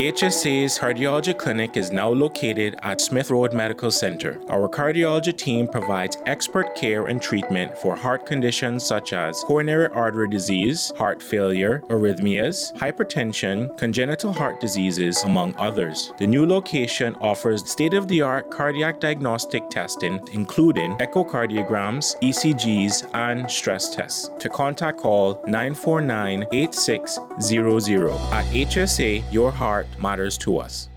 HSA's cardiology clinic is now located at Smith Road Medical Center. Our cardiology team provides expert care and treatment for heart conditions such as coronary artery disease, heart failure, arrhythmias, hypertension, congenital heart diseases, among others. The new location offers state of the art cardiac diagnostic testing, including echocardiograms, ECGs, and stress tests. To contact, call 949 8600. At HSA, your heart matters to us.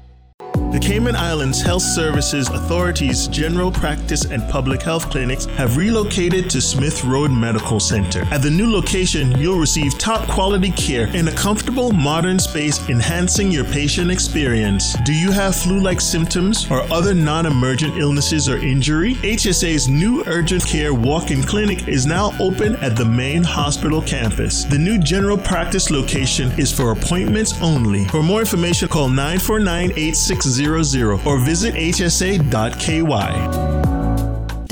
The Cayman Islands Health Services Authority's general practice and public health clinics have relocated to Smith Road Medical Center. At the new location, you'll receive top quality care in a comfortable, modern space, enhancing your patient experience. Do you have flu like symptoms or other non emergent illnesses or injury? HSA's new urgent care walk in clinic is now open at the main hospital campus. The new general practice location is for appointments only. For more information, call 949 860 or visit hsa.ky.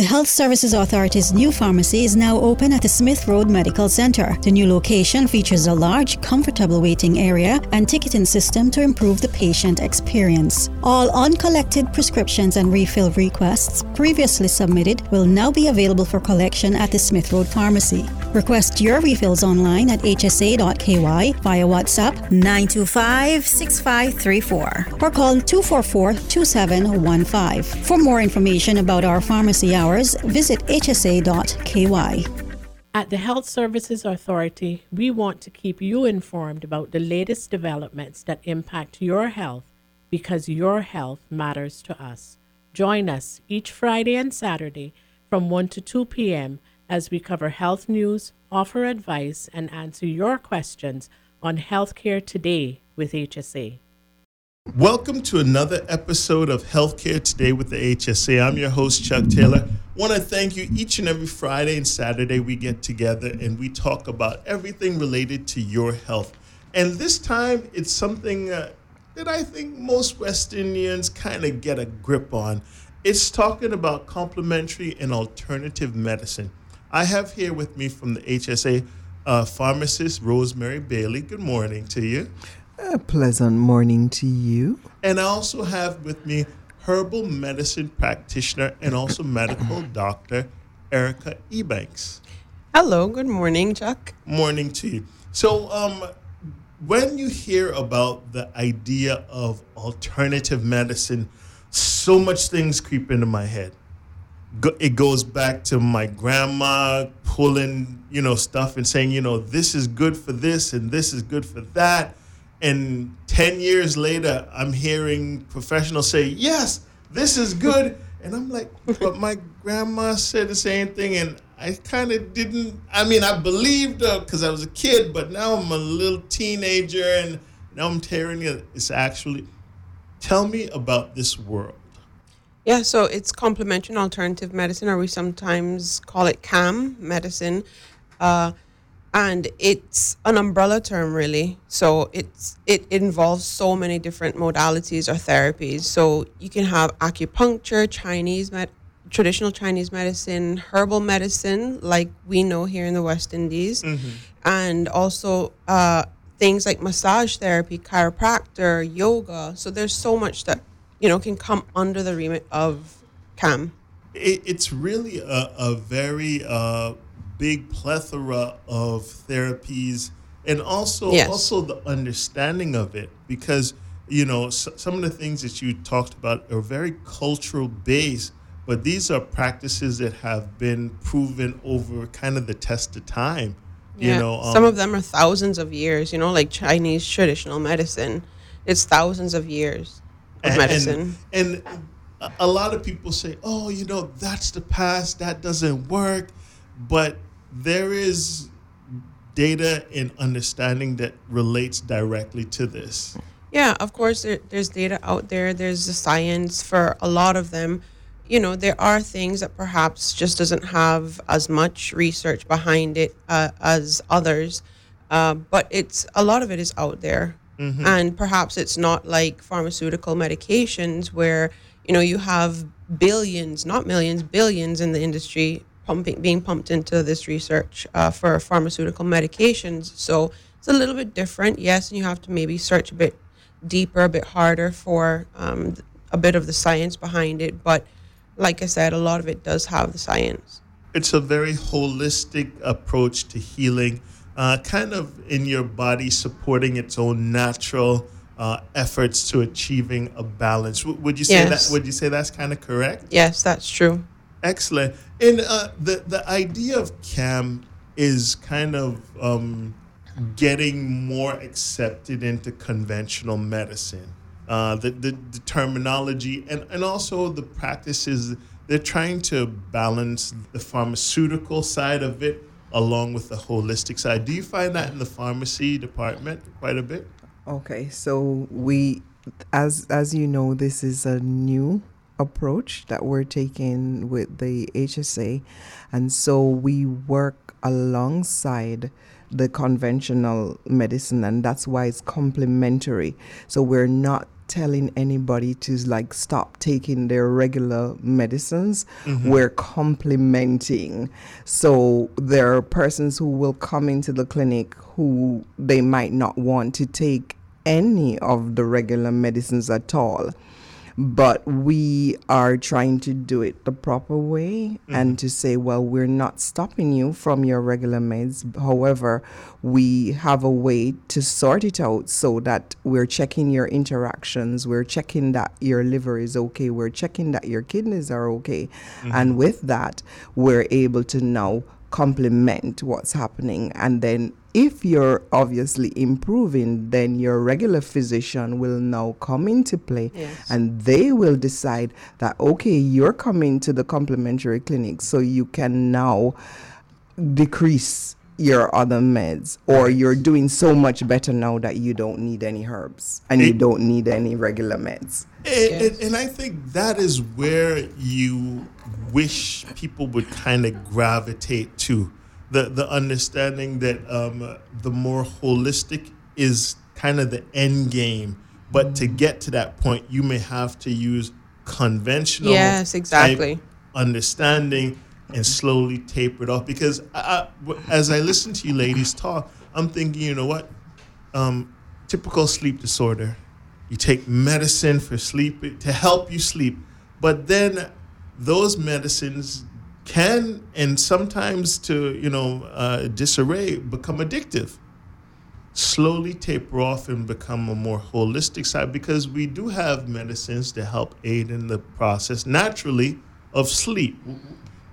The Health Services Authority's new pharmacy is now open at the Smith Road Medical Center. The new location features a large, comfortable waiting area and ticketing system to improve the patient experience. All uncollected prescriptions and refill requests previously submitted will now be available for collection at the Smith Road Pharmacy. Request your refills online at hsa.ky via WhatsApp 925 6534 or call 244 2715. For more information about our pharmacy hours, visit hsa.ky. At the Health Services Authority, we want to keep you informed about the latest developments that impact your health because your health matters to us. Join us each Friday and Saturday from 1 to 2 p.m. as we cover health news, offer advice, and answer your questions on Healthcare Today with HSA. Welcome to another episode of Healthcare Today with the HSA. I'm your host, Chuck Taylor. Want to thank you each and every Friday and Saturday we get together and we talk about everything related to your health. And this time it's something uh, that I think most West Indians kind of get a grip on. It's talking about complementary and alternative medicine. I have here with me from the HSA uh, pharmacist Rosemarie Bailey. Good morning to you. A pleasant morning to you. And I also have with me herbal medicine practitioner and also medical doctor Erika Ebanks. Hello, good morning, Chuck. Morning to you. So, um, when you hear about the idea of alternative medicine, so much things creep into my head. It goes back to my grandma pulling, you know, stuff and saying, you know, this is good for this and this is good for that and 10 years later, I'm hearing professionals say, yes, this is good. And I'm like, but my grandma said the same thing. And I kind of didn't, I mean, I believed her because I was a kid, but now I'm a little teenager and now I'm tearing it. It's actually, tell me about this world. Yeah, so it's complementary and alternative medicine, or we sometimes call it CAM medicine. Uh, and it's an umbrella term really so it's it involves so many different modalities or therapies so you can have acupuncture chinese med- traditional chinese medicine herbal medicine like we know here in the west indies mm-hmm. and also uh, things like massage therapy chiropractor yoga so there's so much that you know can come under the remit of cam it, it's really a, a very uh big plethora of therapies and also yes. also the understanding of it because you know s- some of the things that you talked about are very cultural based but these are practices that have been proven over kind of the test of time yeah. you know um, some of them are thousands of years you know like chinese traditional medicine it's thousands of years and, medicine and, and a lot of people say oh you know that's the past that doesn't work but there is data and understanding that relates directly to this. Yeah, of course, there, there's data out there. There's the science for a lot of them. You know, there are things that perhaps just doesn't have as much research behind it uh, as others, uh, but it's a lot of it is out there, mm-hmm. and perhaps it's not like pharmaceutical medications where you know you have billions, not millions, billions in the industry pumping, being pumped into this research uh, for pharmaceutical medications. So it's a little bit different, yes, and you have to maybe search a bit deeper, a bit harder for um, a bit of the science behind it. But like I said, a lot of it does have the science. It's a very holistic approach to healing, uh, kind of in your body supporting its own natural uh, efforts to achieving a balance. W- would you say Yes. that? Would you say that's kind of correct? Yes, that's true. Excellent. And uh, the the idea of CAM is kind of um, getting more accepted into conventional medicine. Uh, the, the the terminology and and also the practices. They're trying to balance the pharmaceutical side of it along with the holistic side. Do you find that in the pharmacy department quite a bit? Okay, so we, as as you know, this is a new approach that we're taking with the HSA, and so we work alongside the conventional medicine, and that's why it's complementary. So we're not telling anybody to like stop taking their regular medicines. Mm-hmm. We're complementing so there are persons who will come into the clinic who they might not want to take any of the regular medicines at all but we are trying to do it the proper way and mm-hmm. to say well we're not stopping you from your regular meds. However we have a way to sort it out so that we're checking your interactions we're checking that your liver is okay we're checking that your kidneys are okay. And mm-hmm. with that we're able to now complement what's happening and then if you're obviously improving then your regular physician will now come into play Yes. and they will decide that okay you're coming to the complementary clinic so you can now decrease your other meds or you're doing so much better now that you don't need any herbs and you don't need any regular meds. And, and, and I think that is where you wish people would kind of gravitate to the the understanding that um, the more holistic is kind of the end game, but to get to that point, you may have to use conventional Yes, exactly. understanding and slowly taper it off. Because I, I- as I listen to you ladies talk, I'm thinking, you know what? Um, typical sleep disorder. You take medicine for sleep to help you sleep, but then those medicines can and sometimes to you know uh, disarray become addictive slowly taper off and become a more holistic side because we do have medicines to help aid in the process naturally of sleep.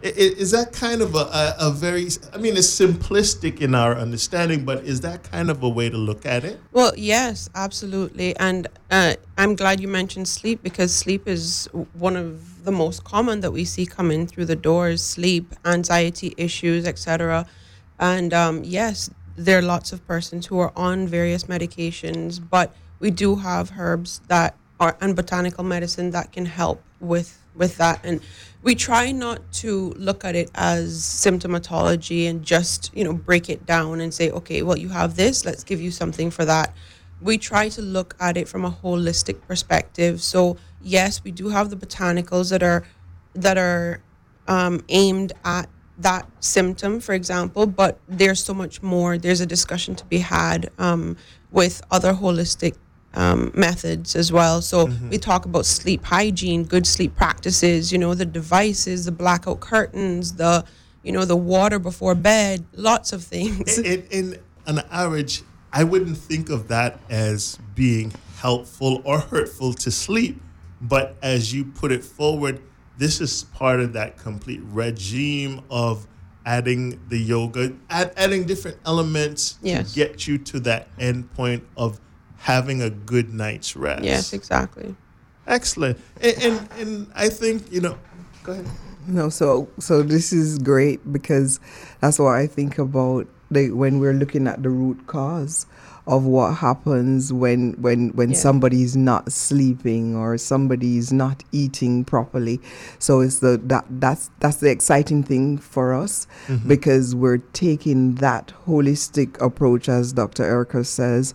Is that kind of a, a, a very, I mean, it's simplistic in our understanding, but is that kind of a way to look at it? Well, yes, absolutely. And uh, I'm glad you mentioned sleep because sleep is one of the most common that we see come in through the doors sleep, anxiety issues, etc. And um, yes, there are lots of persons who are on various medications, but we do have herbs that are and botanical medicine that can help with with that and we try not to look at it as symptomatology and just you know break it down and say okay well you have this. Let's give you something for that. We try to look at it from a holistic perspective. So yes we do have the botanicals that are that are um, aimed at that symptom, for example, but there's so much more. There's a discussion to be had um, with other holistic um, methods as well. So we talk about sleep hygiene, good sleep practices, you know, the devices, the blackout curtains, the, you know, the water before bed, lots of things. in, in an average, I wouldn't think of that as being helpful or hurtful to sleep. But as you put it forward, this is part of that complete regime of adding the yoga, add, adding different elements Yes. to get you to that end point of having a good night's rest. yes, exactly. Excellent. And, and, and I think, you know, go ahead. No, so so this is great because that's what I think about the, when we're looking at the root cause of what happens when when when Yeah. somebody's not sleeping or somebody's not eating properly. So it's the that that's that's the exciting thing for us mm-hmm. because we're taking that holistic approach as Dr. Erika says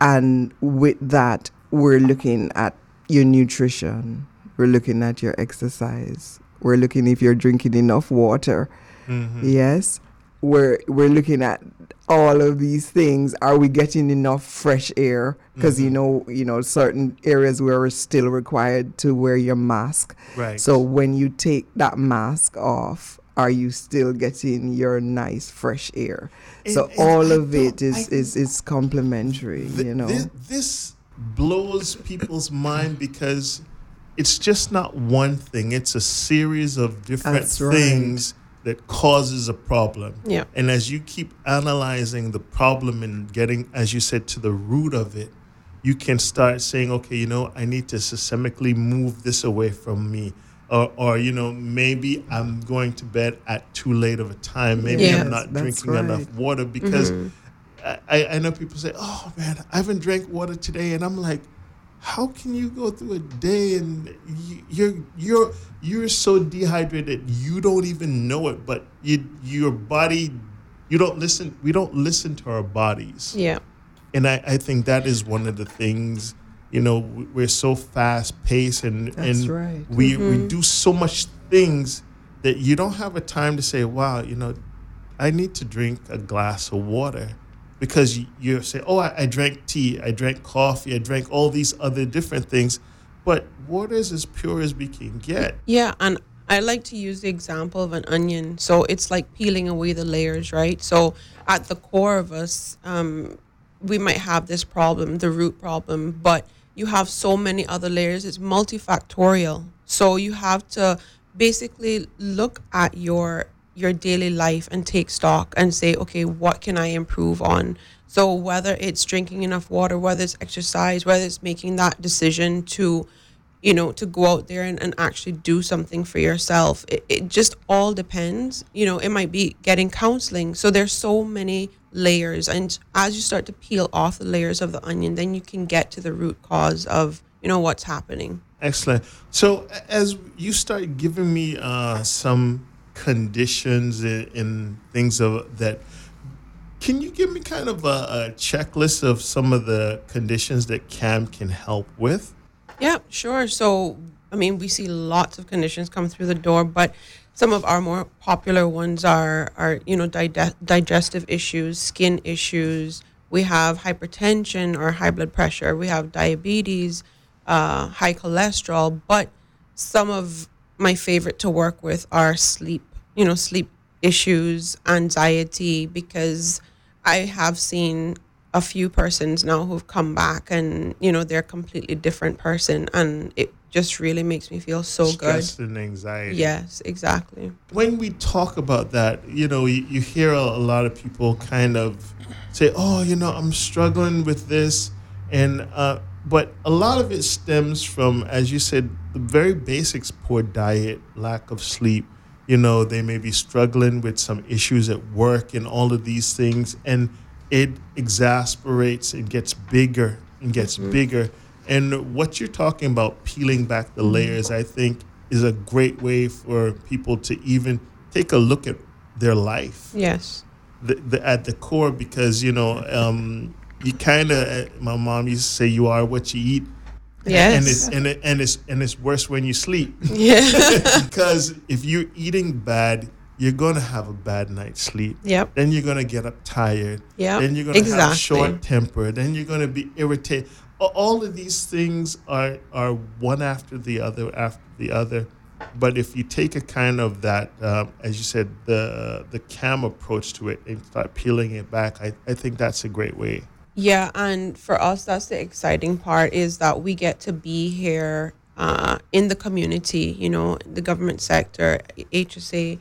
and with that we're looking at your nutrition we're looking at your exercise we're looking if you're drinking enough water mm-hmm. yes we're we're looking at all of these things. Are we getting enough fresh air? Because you mm-hmm. know, you know, certain areas where we're still required to wear your mask. Right. So when you take that mask off, are you still getting your nice fresh air? so And- and all I of it is, is I- is is complementary. Th- you know. this, this blows people's mind because it's just not one thing it's a series of different That's right. things that causes a problem Yeah. and as you keep analyzing the problem and getting as you said to the root of it you can start saying okay you know i need to systemically move this away from me or, or you know maybe i'm going to bed at too late of a time maybe Yes, i'm not drinking enough water because mm-hmm. I, I know people say, "Oh man, I haven't drank water today," and I'm like, "How can you go through a day and you, you're you're you're so dehydrated you don't even know it, but you your body you don't listen. We don't listen to our bodies, Yeah. and I, I think that is one of the things. You know, we- we're so fast paced, and That's and right. we we do so much things that you don't have a time to say, "Wow, you know, I need to drink a glass of water because you, you say, oh, I, I drank tea, I drank coffee, I drank all these other different things, but water is as pure as we can get. Yeah, and I like to use the example of an onion. So it's like peeling away the layers, right? So at the core of us, um, we might have this problem, the root problem, but you have so many other layers. It's multifactorial. So you have to basically look at your your daily life and take stock and say, okay, what can I improve on? So whether it's drinking enough water, whether it's exercise, whether it's making that decision to you know, to go out there and, and actually do something for yourself. It, it just all depends. You know, it might be getting counseling. So there's so many layers. And as you start to peel off the layers of the onion, then you can get to the root cause of, you know, what's happening. Excellent. So as you start giving me uh, some conditions and, things of that, can you give me kind of a, a checklist of some of the conditions that CAM can help with? Yeah, sure. So, I mean, we see lots of conditions come through the door, but some of our more popular ones are, are you know, dide- digestive issues, skin issues. We have hypertension or high blood pressure. We have diabetes, uh, high cholesterol. But some of my favorite to work with are sleep, you know, sleep issues, anxiety, because I have seen a few persons now who've come back and you know they're a completely different person and it just really makes me feel so good. Stress good and anxiety. yes exactly when we talk about that, you know, you, you hear a, a lot of people kind of say, "Oh, you know, I'm struggling with this," and uh, but a lot of it stems from, as you said, the very basics: poor diet, lack of sleep. You know, they may be struggling with some issues at work and all of these things, and it exasperates and gets bigger and gets bigger. And what you're talking about, peeling back the layers, I think is a great way for people to even take a look at their life yes the, the, at the core because, you know, um, you kind of, my mom used to say, you are what you eat. yes And it's, and, it, and, it's, and it's worse when you sleep. yeah because if you're eating bad, you're going to have a bad night's sleep. yep Then you're going to get up tired. Yep, Then you're going to have short temper. Then you're going to be irritated. All of these things are are one after the other after the other. But if you take a kind of that, um, as you said, the the cam approach to it and start peeling it back, I, I think that's a great way. Yeah, and for us, that's the exciting part is that we get to be here uh, in the community, you know, the government sector, HSA,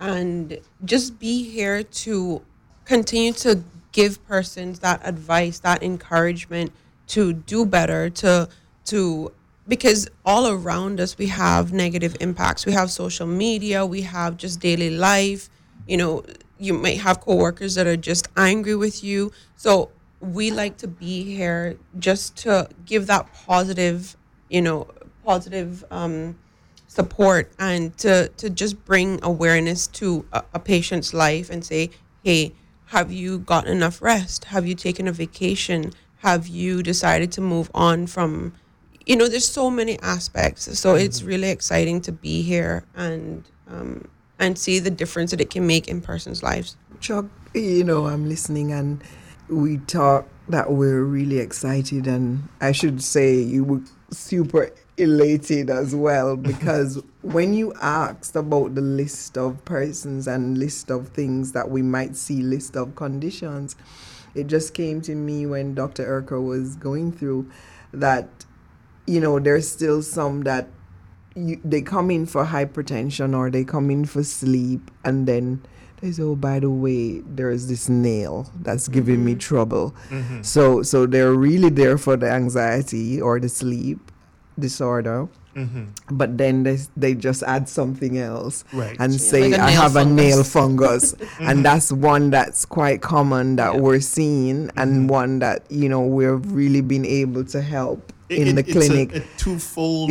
and just be here to continue to give persons that advice, that encouragement to do better, to to because all around us we have negative impacts. We have social media, we have just daily life. You know, you might have coworkers that are just angry with you. So we like to be here just to give that positive, you know, positive um, support and to to just bring awareness to a, a patient's life and say, hey, have you gotten enough rest? Have you taken a vacation? Have you decided to move on from you know there's so many aspects. So it's really exciting to be here and um, and see the difference that it can make in persons lives. Chuck, you know, I'm listening and we talk that we're really excited, and I should say you were super elated as well because when you asked about the list of persons and list of things that we might see, list of conditions, it just came to me when Dr. Erika was going through that, you know, there's still some that you, they come in for hypertension or they come in for sleep and then they say, oh, by the way, there's this nail that's giving mm-hmm. me trouble. Mm-hmm. So, so they're really there for the anxiety or the sleep disorder. Mm-hmm. But then they they just add something else right. and yeah. say like I have fungus. a nail fungus, and mm-hmm. that's one that's quite common that yeah. we're seeing, and mm-hmm. one that you know we've really been able to help it, in it, the clinic. A, a twofold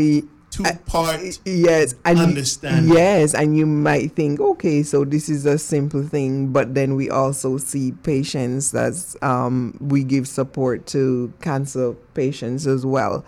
two part uh, yes and understand yes and you might think okay so this is a simple thing but then we also see patients that's um, we give support to cancer patients as well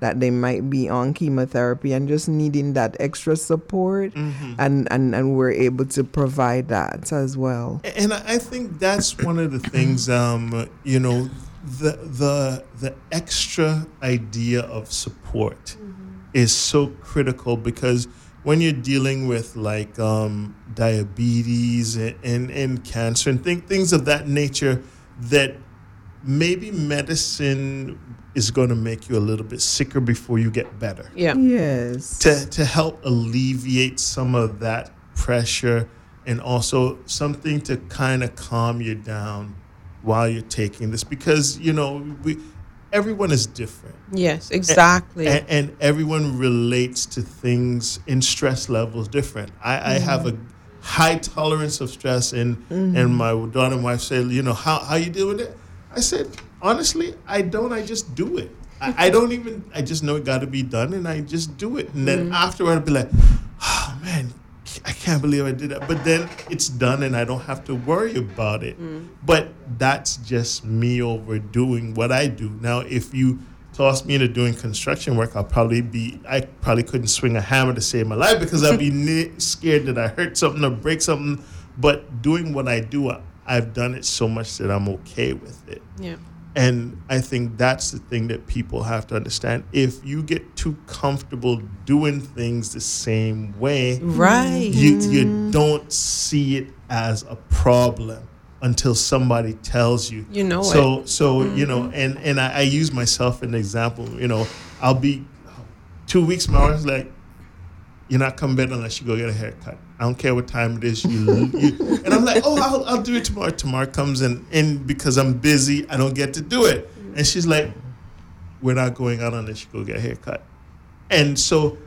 that they might be on chemotherapy and just needing that extra support mm-hmm. and, and and we're able to provide that as well and i think that's one of the things um, you know the the the extra idea of support mm-hmm is so critical because when you're dealing with like um, diabetes and, and, and cancer and th- things of that nature that maybe medicine is going to make you a little bit sicker before you get better. Yeah. Yes. To, to help alleviate some of that pressure and also something to kind of calm you down while you're taking this because you know we everyone is different. Yes, exactly. And, and, everyone relates to things in stress levels different. I, mm-hmm. I have a high tolerance of stress, and mm-hmm. and my daughter and wife say, you know, how how you deal with it? I said, honestly, I don't. I just do it. I, I don't even. I just know it got to be done, and I just do it. And then mm-hmm. afterward, I'd be like, oh man, I can't believe I did that. But then it's done and I don't have to worry about it. Mm. But that's just me overdoing what I do. Now, if you toss me into doing construction work, I'll probably be, I probably couldn't swing a hammer to save my life because I'd be scared that I hurt something or break something. But doing what I do, I've done it so much that I'm okay with it. Yeah. And I think that's the thing that people have to understand. If you get too comfortable doing things the same way, right, you, you don't see it as a problem until somebody tells you. You know so, it. So mm-hmm. you know, mm-hmm. and and I, I use myself an example. You know, I'll be two weeks. My wife's like, "You're not coming back unless you go get a haircut." I don't care what time it is. You, you and I'm like, oh, I'll, I'll do it tomorrow. Tomorrow comes and and because I'm busy, I don't get to do it. And she's like, we're not going out unless you go get a haircut. And so,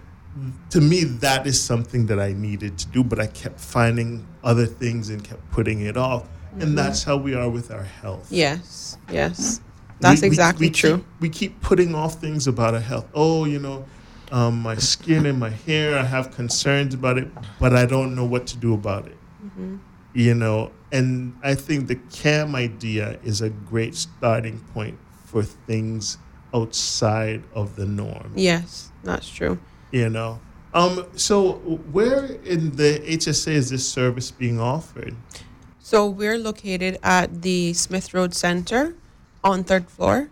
to me, that is something that I needed to do, but I kept finding other things and kept putting it off. Mm-hmm. And that's how we are with our health. Yes, yes, that's we, exactly we, we true. Keep, we keep putting off things about our health. Oh, you know um, my skin and my hair. I have concerns about it, but I don't know what to do about it. Mm-hmm. You know, and I think the CAM idea is a great starting point for things outside of the norm. Yes, that's true. You know, um, so where in the HSA is this service being offered? So we're located at the Smith Road Center on third floor,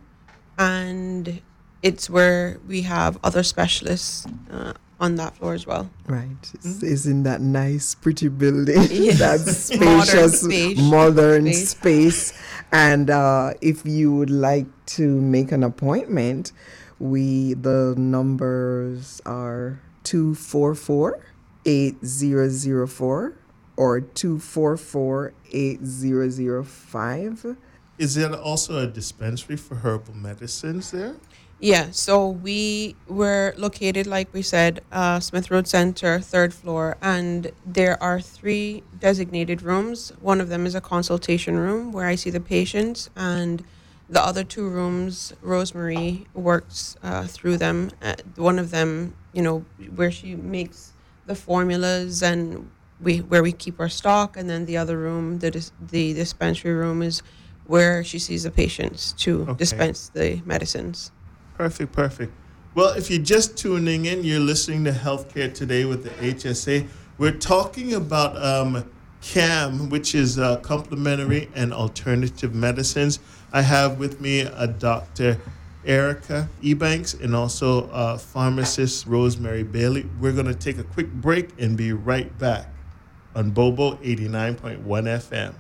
and it's where we have other specialists uh, on that floor as well. Right. It's, mm-hmm. it's in that nice, pretty building, yes. that spacious, modern, modern space. space. And uh, if you would like to make an appointment, we the numbers are 244 8004 or 244 8005. Is there also a dispensary for herbal medicines there? Yeah, so we were located, like we said, uh, Smith Road Center, third floor, and there are three designated rooms. One of them is a consultation room where I see the patients, and the other two rooms, Rosemarie works uh, through them. Uh, one of them, you know, where she makes the formulas and we where we keep our stock, and then the other room, the dis- the dispensary room, is where she sees the patients to okay. dispense the medicines. Perfect, perfect. Well, if you're just tuning in, you're listening to Healthcare Today with the HSA. We're talking about um, CAM, which is uh, complementary and alternative medicines. I have with me a Dr. Erika Ebanks and also uh, pharmacist Rosemarie Bailey. We're going to take a quick break and be right back on Bobo 89.1 FM.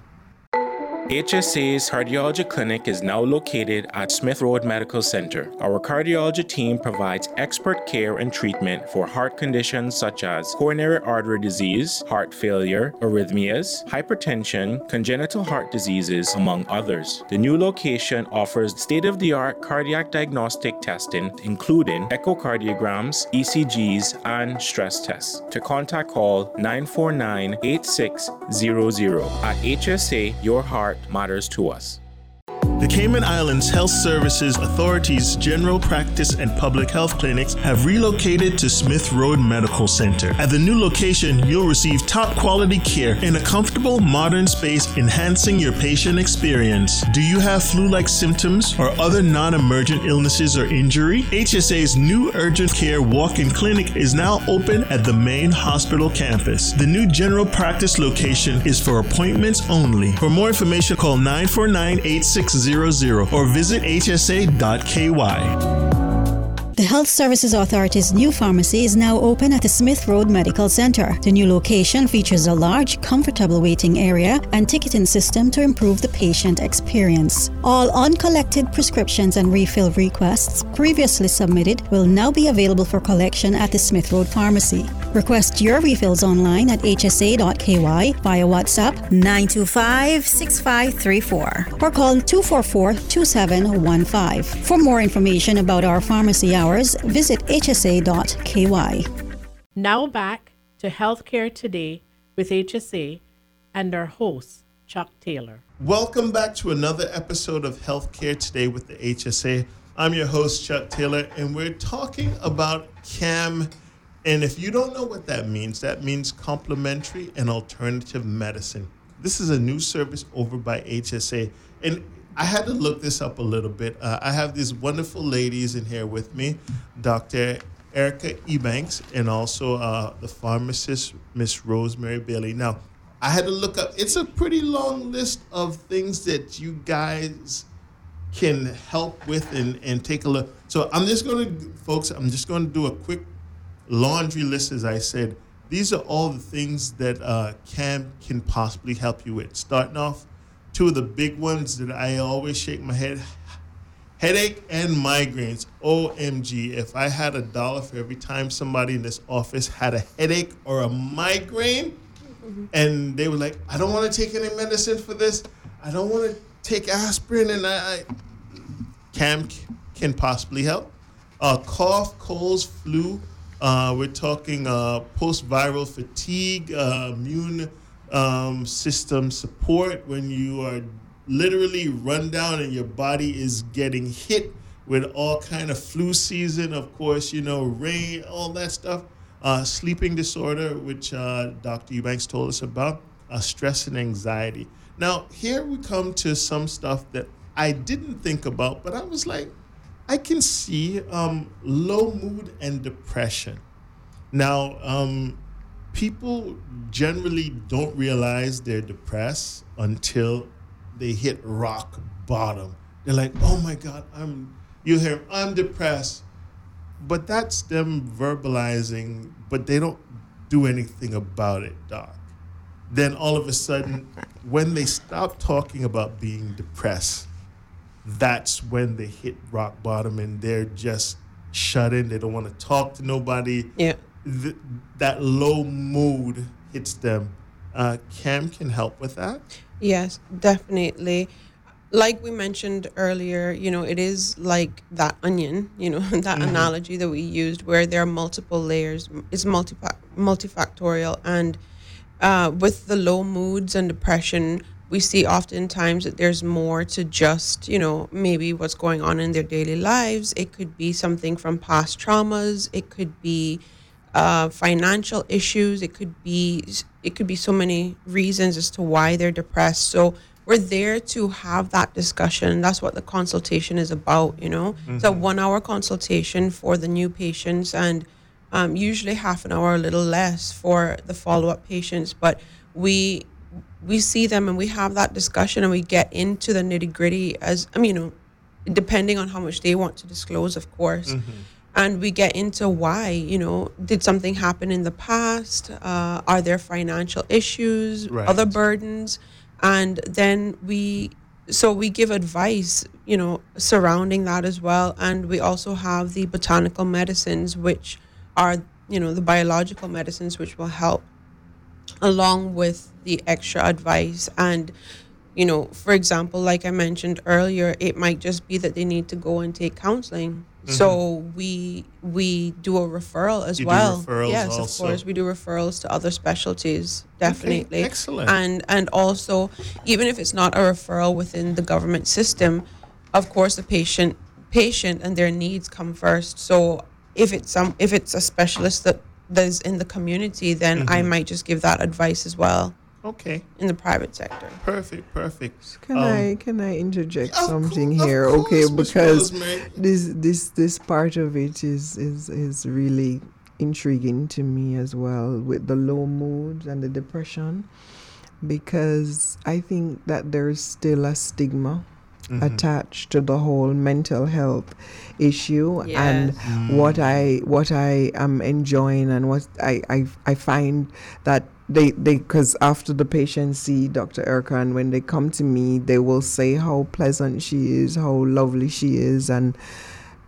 HSA's cardiology clinic is now located at Smith Road Medical Center. Our cardiology team provides expert care and treatment for heart conditions such as coronary artery disease, heart failure, arrhythmias, hypertension, congenital heart diseases, among others. The new location offers state of the art cardiac diagnostic testing, including echocardiograms, ECGs, and stress tests. To contact, call 949 8600. At HSA, your heart matters to us. The Cayman Islands Health Services Authority's general practice and public health clinics have relocated to Smith Road Medical Center. At the new location, you'll receive top quality care in a comfortable, modern space, enhancing your patient experience. Do you have flu like symptoms or other non emergent illnesses or injury? HSA's new urgent care walk in clinic is now open at the main hospital campus. The new general practice location is for appointments only. For more information, call 949 860 or visit hsa.ky. The Health Services Authority's new pharmacy is now open at the Smith Road Medical Center. The new location features a large, comfortable waiting area and ticketing system to improve the patient experience. All uncollected prescriptions and refill requests previously submitted will now be available for collection at the Smith Road Pharmacy. Request your refills online at hsa.ky via WhatsApp 925 6534 or call 244 2715. For more information about our pharmacy hours, visit hsa.ky. Now back to Healthcare Today with HSA and our host, Chuck Taylor. Welcome back to another episode of Healthcare Today with the HSA. I'm your host, Chuck Taylor, and we're talking about CAM. And if you don't know what that means, that means complementary and alternative medicine. This is a new service over by HSA. And I had to look this up a little bit. Uh, I have these wonderful ladies in here with me, Dr. Erika Ebanks, and also uh, the pharmacist, Miss Rosemarie Bailey. Now, I had to look up, it's a pretty long list of things that you guys can help with and, and take a look. So I'm just going to, folks, I'm just going to do a quick laundry list, as I said. These are all the things that uh, CAM can possibly help you with. Starting off, two of the big ones that I always shake my head headache and migraines. OMG, if I had a dollar for every time somebody in this office had a headache or a migraine, and they were like, I don't want to take any medicine for this, I don't want to take aspirin, and I, I CAM can possibly help. Uh, cough, colds, flu. Uh, we're talking uh, post viral fatigue, uh, immune um, system support when you are literally run down and your body is getting hit with all kind of flu season of course you know rain all that stuff. Uh, sleeping disorder which uh, dr Ebanks told us about uh, stress and anxiety. Now here we come to some stuff that i didn't think about but i was like i can see um, low mood and depression. Now um, people generally don't realize they're depressed until they hit rock bottom. They're like, "Oh my God, I'm." You hear, "I'm depressed," but that's them verbalizing, but they don't do anything about it, doc. Then all of a sudden, when they stop talking about being depressed, that's when they hit rock bottom and they're just shut in. They don't want to talk to nobody. Yeah th- that low mood hits them. Uh, CAM can help with that. Yes, definitely. Like we mentioned earlier, you know, it is like that onion, you know, that Mhm. analogy that we used where there are multiple layers. It's multi multifactorial. And uh, with the low moods and depression, we see oftentimes that there's more to just, you know, maybe what's going on in their daily lives. It could be something from past traumas. It could be uh, financial issues. It could be it could be so many reasons as to why they're depressed. So we're there to have that discussion. That's what the consultation is about. You know, it's a one-hour consultation for the new patients, and um, usually half an hour, a little less for the follow-up patients. But we we see them and we have that discussion and we get into the nitty gritty as I mean, you know, depending on how much they want to disclose, of course. And we get into why, you know, did something happen in the past? Uh, are there financial issues, Right. other burdens? And then we, so we give advice, you know, surrounding that as well. And we also have the botanical medicines, which are, you know, the biological medicines, which will help along with the extra advice and you know for example like i mentioned earlier it might just be that they need to go and take counseling so we we do a referral as You do well yes also. of course we do referrals to other specialties definitely excellent. and and also even if it's not a referral within the government system of course the patient patient and their needs come first so if it's some if it's a specialist that that is in the community then i Mm-hmm. might just give that advice as well Okay, in the private sector perfect, perfect. Can Um, I can I interject of something cour- of here? course, okay, because Rosemarie. this this this part of it is is is really intriguing to me as well with the low moods and the depression because I think that there's still a stigma Mm-hmm. attached to the whole mental health issue Yes. and what I what I am enjoying and what I I, I find that they they because after the patients see Dr. Erika and when they come to me they will say how pleasant she is how lovely she is and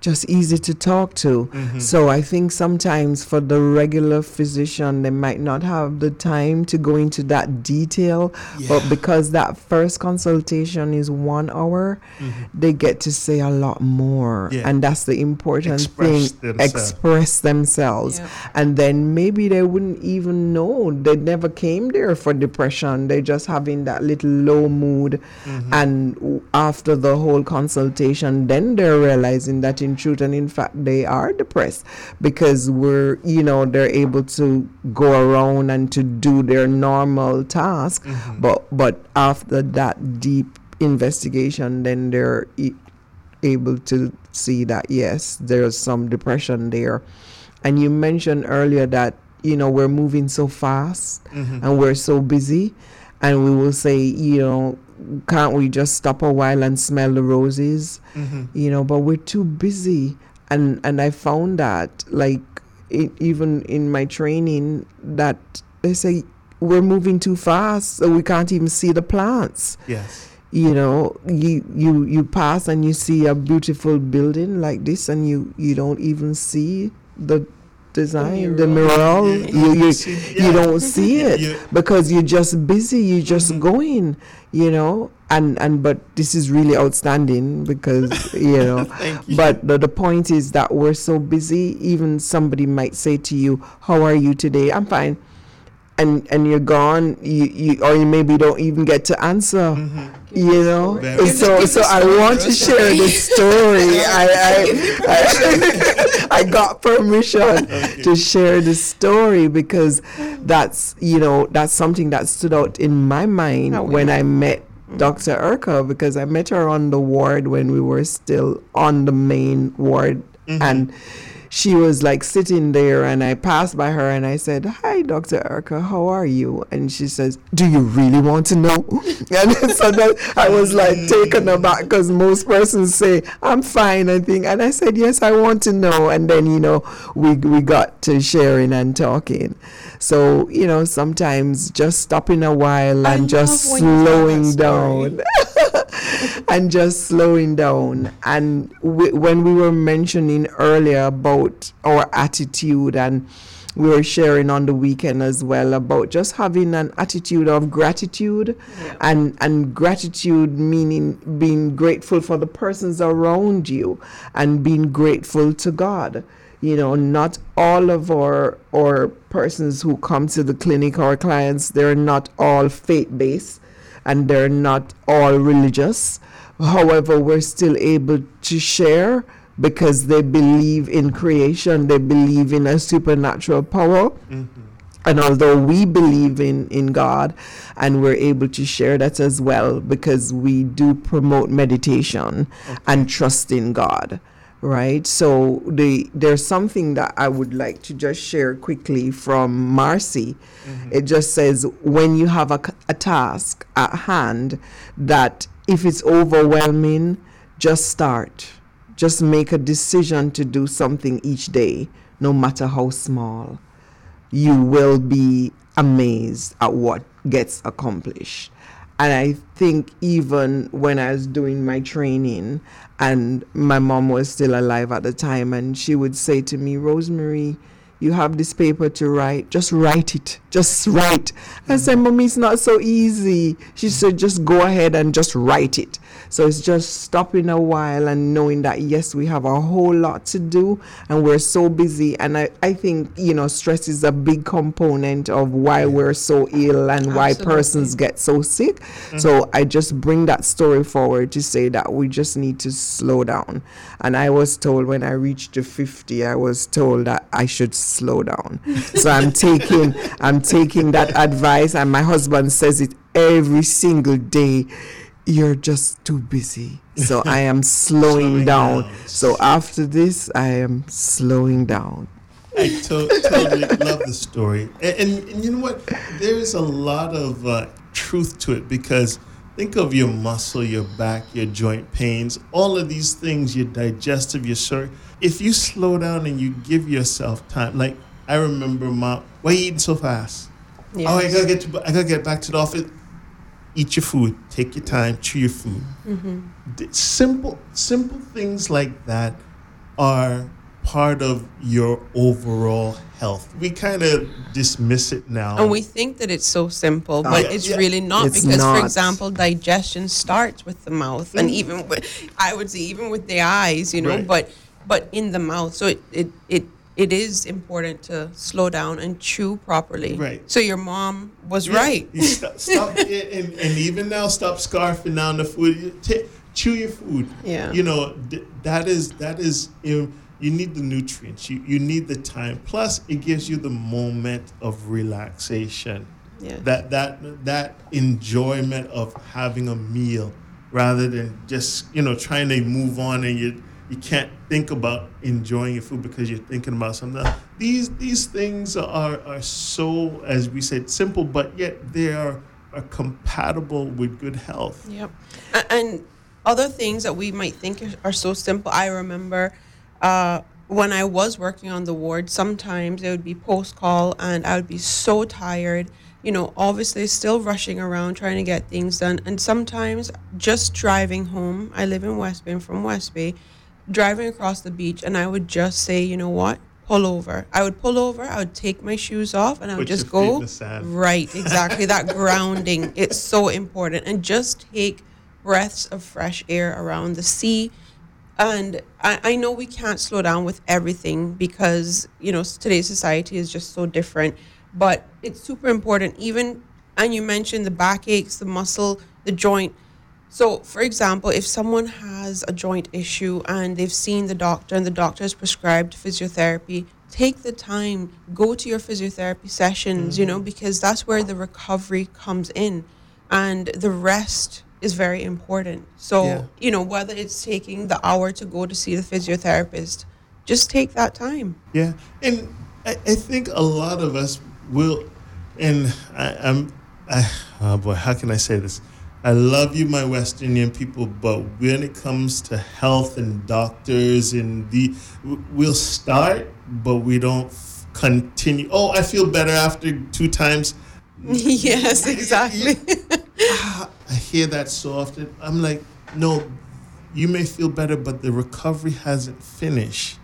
just easy to talk to Mm-hmm. so I think sometimes for the regular physician they might not have the time to go into that detail but because that first consultation is one hour they get to say a lot more Mm-hmm. Yeah. and that's the important Express thing themselves. express themselves Yeah. and then maybe they wouldn't even know they never came there for depression They're just having that little low mood Mm-hmm. and after the whole consultation then they're realizing that in truth and in fact they are depressed because we're you know they're able to go around and to do their normal task. Mm-hmm. but but after that deep investigation then they're e- able to see that yes there's some depression there. And you mentioned earlier that you know we're moving so fast and we're so busy. And we will say you know can't we just stop a while and smell the roses? Mm-hmm. You know but we're too busy. And and i found that like it, even in my training that they say we're moving too fast so we can't even see the plants. Yes. you know you you you pass and you see a beautiful building like this and you you don't even see the design the mural. Yeah, you you, see- you don't see it You- because you're just busy you're just Mm-hmm. going you know? And and but this is really outstanding because you know you. but the, the point is that we're so busy even somebody might say to you how are you today? I'm fine and and you're gone you, you or you maybe don't even get to answer you know? Mm-hmm. Very so so i want to share this story. I i i, I got permission to share this story because that's you know that's something that stood out in my mind How when i met Dr. Erika because I met her on the ward when we were still on the main ward and she was like sitting there and I passed by her and I said, Hi Dr. Erika, how are you? And she says, Do you really want to know? And so that I was like taken aback because most persons say, I'm fine, I think. And I said, Yes, I want to know. And then, you know, we we got to sharing and talking. So, you know, sometimes just stopping a while I and just you tell slowing down and just slowing down. And w- when we were mentioning earlier about our attitude, and we were sharing on the weekend as well about just having an attitude of gratitude, and and gratitude meaning being grateful for the persons around you, and being grateful to God. You know, not all of our our persons who come to the clinic, our clients, they're not all faith based and they're not all religious. However, we're still able to share because they believe in creation, they believe in a supernatural power. Mm-hmm. And although we believe in, in God and we're able to share that as well because we do promote meditation and trust in God. Right? So the there's something that I would like to just share quickly from Marcy. Mm-hmm. It just says when you have a task at hand that if it's overwhelming, just start. Just make a decision to do something each day, no matter how small. You will be amazed at what gets accomplished. And I think even when I was doing my training, and my mom was still alive at the time, and she would say to me, Rosemarie, you have this paper to write, just write it. Just write. I said, mm. Mommy, it's not so easy. She mm. said, just go ahead and just write it. So it's just stopping a while and knowing that, yes, we have a whole lot to do and we're so busy. And I, I think, you know, stress is a big component of why we're so ill and why persons get so sick. So mm-hmm. I just bring that story forward to say that we just need to slow down. And I was told when I reached to 50, I was told that I should slow down. so I'm taking I'm taking that advice and my husband says it every single day. You're just too busy. So I am slowing, Slowing down. down. So after this I am slowing down. I to- totally love the story, and, and, and you know what? There is a lot of uh, truth to it because think of your muscle, your back, your joint pains, all of these things, your digestive, your sir. If you slow down and you give yourself time, like I remember, mom, why are you eating so fast? Oh, I gotta get to, I gotta get back to the office. Eat your food. Take your time. Chew your food. Mm-hmm. D- Simple, simple things like that are part of your overall health. We kind of dismiss it now. And we think that it's so simple, but yeah, it's yeah. really not It's because, not. for example, digestion starts with the mouth, and even mm. with, I would say even with the eyes, you know, Right. but but in the mouth. So it it it it is important to slow down and chew properly. Right. So your mom was Yeah, right. you stop, stop and, and, and even now, stop scarfing down the food. You ta- chew your food. Yeah. You know th- that is that is you, you need the nutrients. You you need the time. Plus, it gives you the moment of relaxation. Yeah. That that that enjoyment of having a meal rather than just you know trying to move on and you you can't think about enjoying your food because you're thinking about something else. These these things are are so as we said simple, but yet they are are compatible with good health. Yep. And other things that we might think are so simple. I remember uh, when I was working on the ward, sometimes it would be post call and I would be so tired, you know, obviously still rushing around trying to get things done. And sometimes just driving home, I live in West Bay, I'm from West Bay, driving across the beach, and I would just say, you know what? Pull over. I would pull over, I would take my shoes off, and I would Put just go. Right, exactly. that grounding. It's so important. And just take breaths of fresh air around the sea. And I, I know we can't slow down with everything because, you know, today's society is just so different. But it's super important. Even, and you mentioned the backaches, the muscle, the joint. So, for example, if someone has a joint issue and they've seen the doctor and the doctor has prescribed physiotherapy, take the time, go to your physiotherapy sessions, you know, mm-hmm. because that's where the recovery comes in. And the rest is very important. So, Yeah. you know, whether it's taking the hour to go to see the physiotherapist, just take that time. Yeah, and I, I think a lot of us will, and I, I'm, I, oh boy, how can I say this? I love you, my West Indian people, but when it comes to health and doctors and the, we'll start, but we don't f- continue. Oh, I feel better after two times. yes, exactly. Ah, I hear that so often. I'm like, no, you may feel better, but the recovery hasn't finished.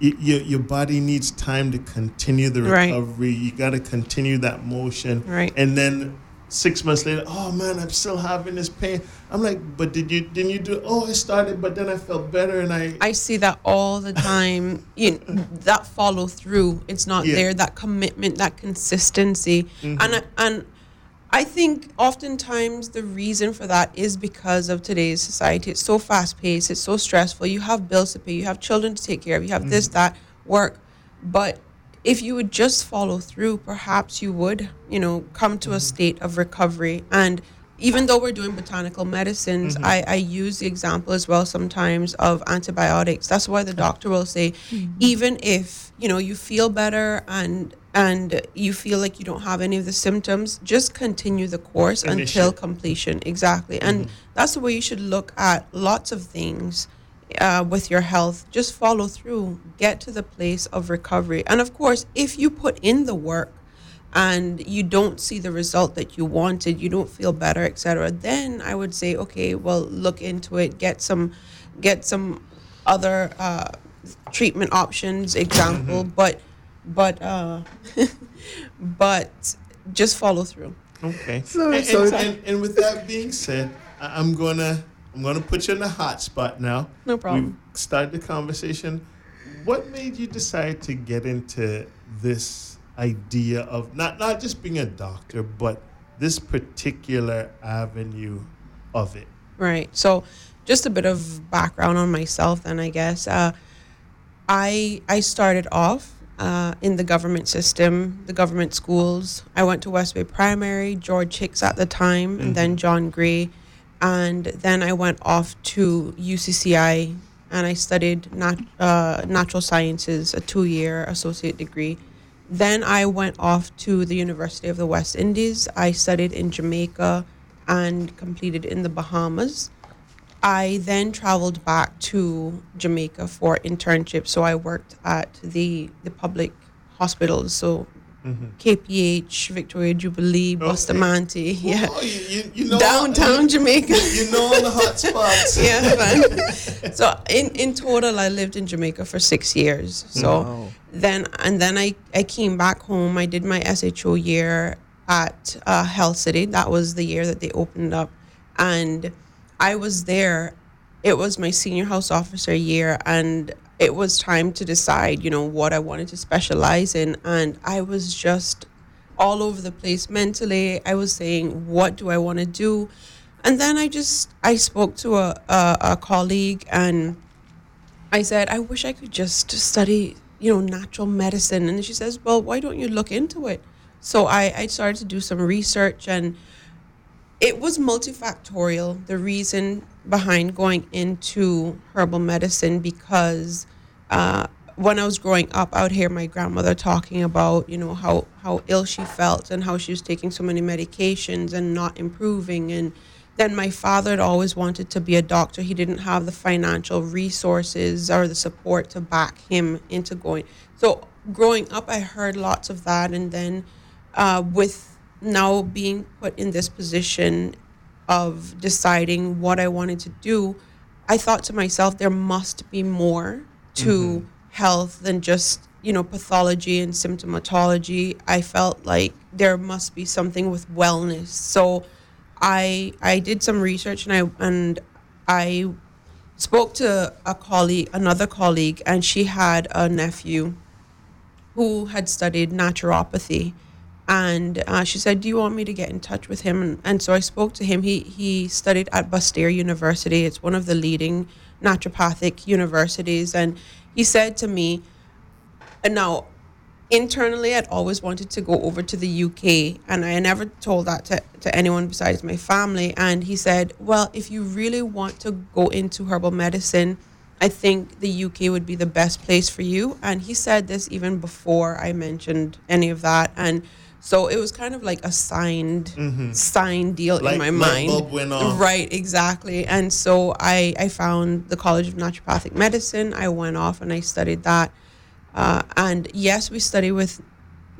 Your, your body needs time to continue the Right. recovery. You got to continue that motion. Right. And then six months later, oh man, I'm still having this pain. I'm like, but did you didn't you do? Oh, I started, but then I felt better, and I. I see that all the time. you know, that follow through, it's not Yeah. there. That commitment, that consistency, Mm-hmm. and I- and I think oftentimes the reason for that is because of today's society. It's so fast paced. It's so stressful. You have bills to pay. You have children to take care of. You have this, Mm-hmm. that, work, but if you would just follow through, perhaps you would, you know, come to a Mm-hmm. state of recovery and even though we're doing botanical medicines, Mm-hmm. I, I use the example as well sometimes of antibiotics. That's why the doctor will say, even if you know you feel better and and you feel like you don't have any of the symptoms, just continue the course until completion. Exactly, and that's the way you should look at lots of things uh, with your health. Just follow through, get to the place of recovery, and of course, if you put in the work and you don't see the result that you wanted, you don't feel better, etc., then I would say, okay, well, look into it, get some, get some other uh, treatment options. Example, but, but, uh, but just follow through. Okay. So- and, so- and, and, and with that being said, I- I'm gonna I'm gonna put you in the hot spot now. No problem. We've started the conversation. What made you decide to get into this idea of not not just being a doctor, but this particular avenue of it? Right. So, just a bit of background on myself, then I guess. Uh, I I started off uh, in the government system, the government schools. I went to West Bay Primary, George Hicks at the time, and then John Gray, and then I went off to UCCI and I studied nat- uh, natural sciences, a two-year associate degree. Then I went off to the University of the West Indies. I studied in Jamaica and completed in the Bahamas. I then traveled back to Jamaica for internship. So I worked at the the public hospitals. So KPH, Victoria Jubilee, Bustamante, yeah, Oh, you, you, know downtown Jamaica. You know all the hot spots. yeah, so in in total, I lived in Jamaica for six years. So Wow. then and then I I came back home. I did my SHO year at uh, Health City. That was the year that they opened up, and I was there. It was my senior house officer year, and it was time to decide, you know, what I wanted to specialize in, and I was just all over the place mentally. I was saying, what do I want to do? And then I just I spoke to a, a, a colleague and I said, I wish I could just study, you know, natural medicine. And she says, Well, why don't you look into it? So I, I started to do some research and it was multifactorial, the reason behind going into herbal medicine because uh, when I was growing up, I would hear my grandmother talking about, you know, how, how ill she felt and how she was taking so many medications and not improving. And then my father had always wanted to be a doctor. He didn't have the financial resources or the support to back him into going. So growing up, I heard lots of that. And then uh, with now being put in this position of deciding what I wanted to do, I thought to myself, there must be more to mm-hmm. health than just, you know, pathology and symptomatology. I felt like there must be something with wellness. So I I did some research and I and I spoke to a colleague, another colleague, and she had a nephew who had studied naturopathy. And uh, she said, "Do you want me to get in touch with him?" And, and so I spoke to him. He he studied at Bastyr University. It's one of the leading naturopathic universities. And he said to me, and now internally I'd always wanted to go over to the UK and I never told that to, to anyone besides my family and he said well if you really want to go into herbal medicine I think the UK would be the best place for you and he said this even before I mentioned any of that and so it was kind of like a signed signed deal Mm-hmm. Like in my mind bulb went off. right exactly and so I I found the College of Naturopathic Medicine I went off and I studied that uh, and yes, we study with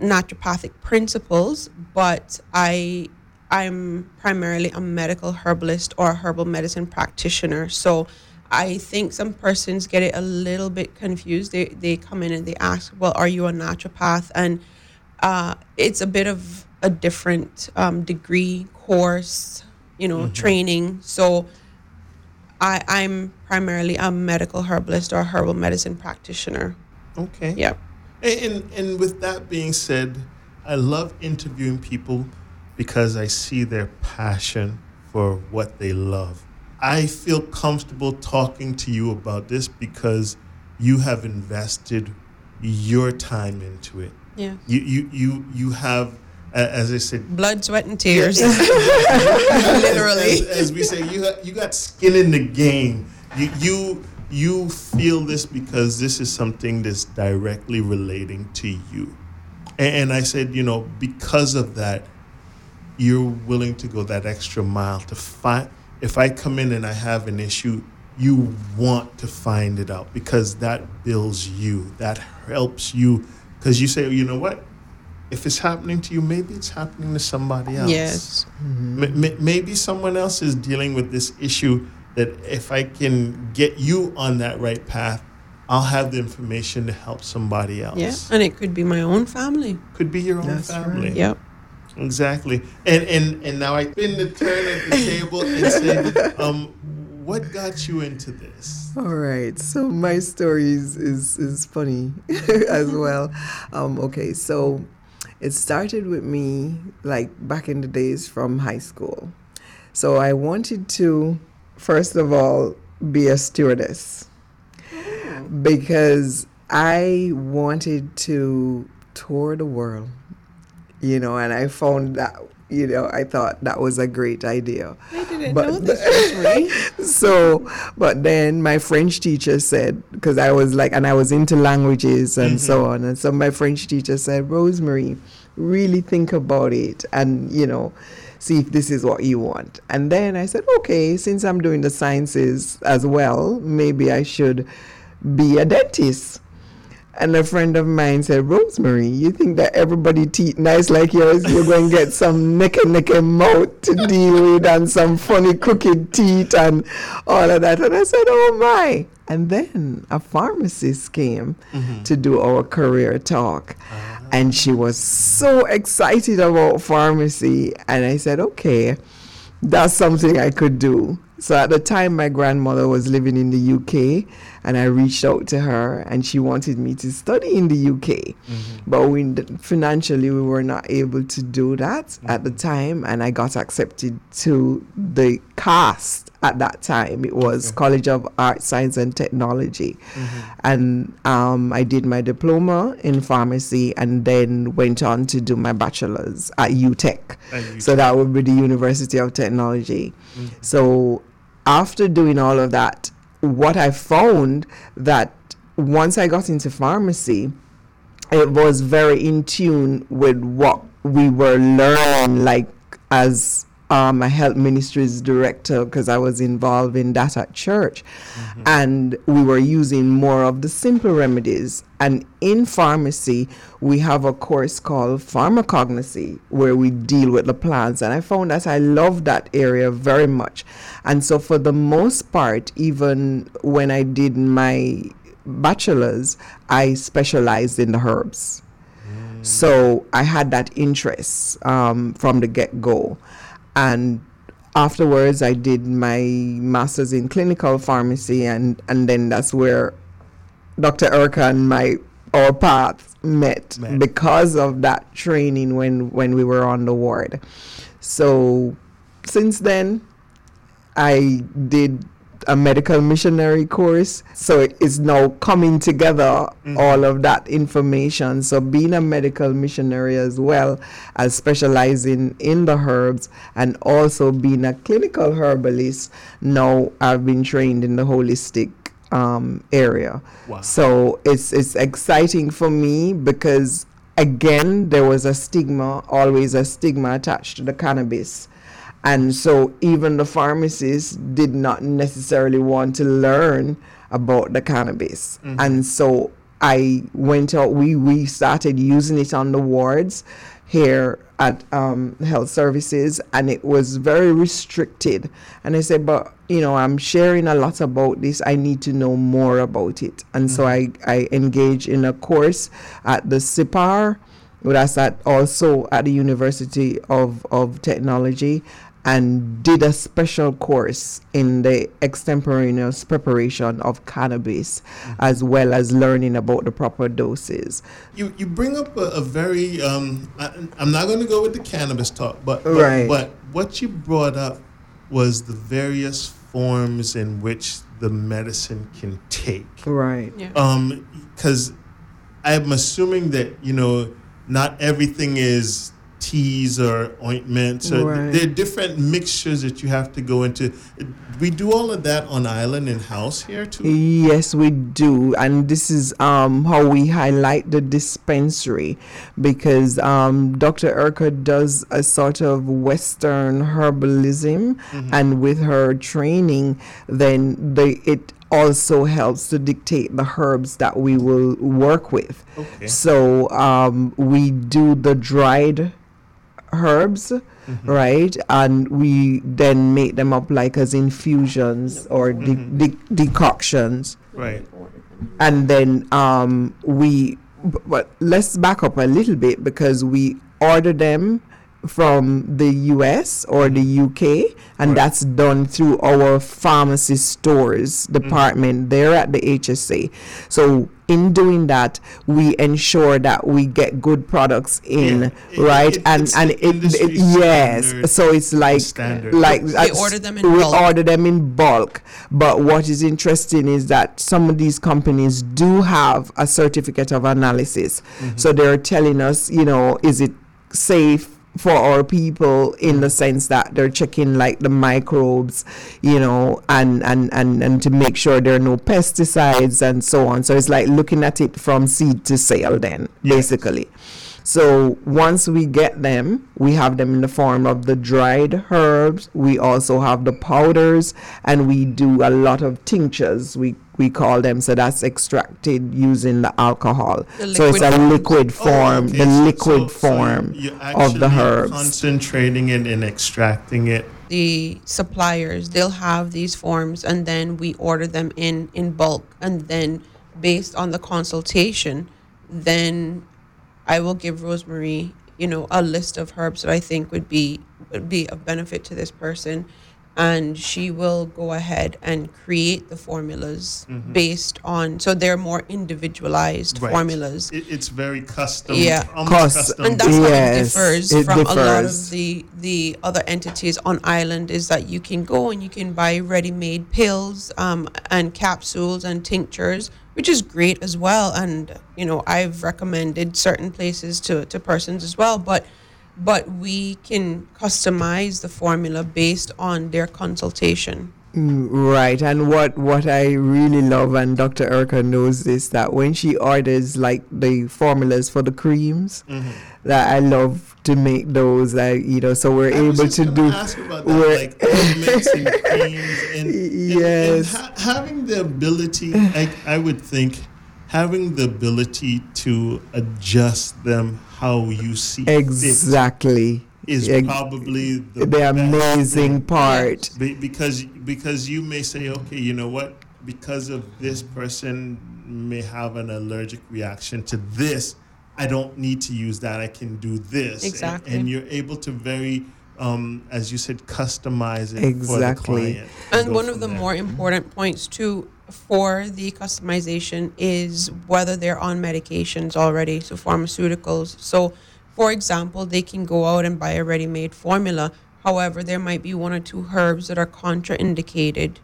naturopathic principles, but I I'm primarily a medical herbalist or a herbal medicine practitioner. So I think some persons get it a little bit confused. They they come in and they ask, "Well, are you a naturopath?" And uh, it's a bit of a different um, degree course, you know, training. So I, I'm primarily a medical herbalist or a herbal medicine practitioner. Okay. Yeah. And, and and with that being said, I love interviewing people because I see their passion for what they love. I feel comfortable talking to you about this because you have invested your time into it. Yeah. You you you you have as I said, Blood, sweat, and tears. as, Literally. as we say, you got, you got skin in the game. You you you feel this because this is something that's directly relating to you. And, and I said, you know, because of that, you're willing to go that extra mile to find. If I come in and I have an issue, you want to find it out because that builds you. That helps you because you say, you know what? If it's happening to you, maybe it's happening to somebody else. yes. M- m- maybe someone else is dealing with this issue that if I can get you on that right path, I'll have the information to help somebody else. Yeah. And it could be my own family. Could be your own That's family. right. Yep. Exactly. And and and now I spin the turn at the table and say, um, what got you into this? All right. So my story is is, is funny as well. Um, okay, so it started with me like back in the days from high school. So I wanted to first of all be a stewardess because I wanted to tour the world. You know, and I found that you know, I thought that was a great idea. I didn't But- know this was so but then my french teacher said because i was like and i was into languages and so mm-hmm. on and so my french teacher said rosemarie really think about it and you know see if this is what you want and then i said okay since i'm doing the sciences as well maybe i should be a dentist and a friend of mine said, Rosemarie, you think that everybody teeth nice like yours, you're going to get some necky necky mouth to deal with and some funny crooked teeth and all of that. And I said, oh my. And then a pharmacist came mm-hmm. to do our career talk. And she was so excited about pharmacy. And I said, okay, that's something I could do. So at the time, my grandmother was living in the UK, and I reached out to her, and she wanted me to study in the UK. Mm-hmm. But we financially we were not able to do that at the mm-hmm. time, and I got accepted to the CAST at that time. It was College of Art, Science, and Technology, mm-hmm. and um, I did my diploma in pharmacy, and then went on to do my bachelor's at UTech. At So that would be the University of Technology. So after doing all of that, what I found that once I got into pharmacy, it was very in tune with what we were learning, like as um, a health ministries director, because I was involved in that at church, and we were using more of the simple remedies. And in pharmacy, we have a course called pharmacognosy, where we deal with the plants. And I found that I love that area very much. And so, for the most part, even when I did my bachelor's, I specialized in the herbs. So I had that interest um, from the get go. And afterwards, I did my master's in clinical pharmacy, and, and then that's where Dr. Erika and my our paths met, Met. because of that training when when we were on the ward. So since then, I did a medical missionary course. So it is now coming together all of that information. So being a medical missionary as well as specializing in the herbs and also being a clinical herbalist, now I've been trained in the holistic um, area. Wow. So it's it's exciting for me because again there was a stigma, always a stigma attached to the cannabis. And so even the pharmacists did not necessarily want to learn about the cannabis. And so I went out, we, we started using it on the wards here at um, health services and it was very restricted. And I said, but you know, I'm sharing a lot about this. I need to know more about it. And so I, I engaged in a course at the CIPAR, that's at also at the University of, of Technology and did a special course in the extemporaneous preparation of cannabis as well as learning about the proper doses. You you bring up a, a very um, I, I'm not going to go with the cannabis talk, but but, Right. but what you brought up was the various forms in which the medicine can take. Right. Yeah. Um, because I'm assuming that you know not everything is teas or ointments. Right. there are different mixtures that you have to go into. We do all of that on island in house here too. Yes, we do, and this is um, how we highlight the dispensary because um, Dr. Erika does a sort of Western herbalism, and with her training, then they it also helps to dictate the herbs that we will work with. Okay. So um, we do the dried herbs, right? And we then make them up like as infusions or de- de- decoctions. Right. And then um, we, b- but let's back up a little bit because we order them from the US or the UK, and Right. that's done through our pharmacy stores department there at the HSA. So, in doing that, we ensure that we get good products in, Yeah, right? it- and it's and it, it yes, so it's like standard. like They that's- order them in we bulk. order them in bulk. But what is interesting is that some of these companies do have a certificate of analysis. Mm-hmm. So they're telling us, you know, is it safe for our people in the sense that they're checking like the microbes, you know, and, and, and, and to make sure there are no pesticides and so on. So it's like looking at it from seed to sale then, Yes. basically. So once we get them, we have them in the form of the dried herbs. We also have the powders, and we do a lot of tinctures. We we call them. So that's extracted using the alcohol. The so it's a liquid liquid Oh, form, okay. the liquid so- so form you're of the actually herbs. Concentrating it and extracting it. the suppliers they'll have these forms and then we order them in in bulk and then based on the consultation then i will give rosemarie you know a list of herbs that i think would be would be of benefit to this person and she will go ahead and create the formulas based on so they're more individualized Mm-hmm. Right. formulas It, it's very custom. Yeah. almost Cus- custom. and that's how Yes, it differs it from a lot of the the other entities on island is that you can go and you can buy ready-made pills um, and capsules and tinctures which is great as well. And you know i've recommended certain places to, to persons as well but but we can customize the formula based on their consultation Mm, Right, and what what I really love, and Dr. Erika knows this, that when she orders like the formulas for the creams, Mm-hmm. that I love to make those. I you know, so we're I was able to do. ask about that, like ointments and creams and, and- and Yes. ha- having the ability, I, I would think, having the ability to adjust them how you see Exactly. Is Ex- probably the, the amazing thing. part. Be- because because you may say, okay, you know what? Because of this person may have an allergic reaction to this, I don't need to use that. I can do this. And- Exactly. And, you're able to very, um, as you said, customize it Exactly. for the client. And go one of the there. more important points too for the customization is whether they're on medications already, so pharmaceuticals. So, for example, they can go out and buy a ready-made formula. However, there might be one or two herbs that are contraindicated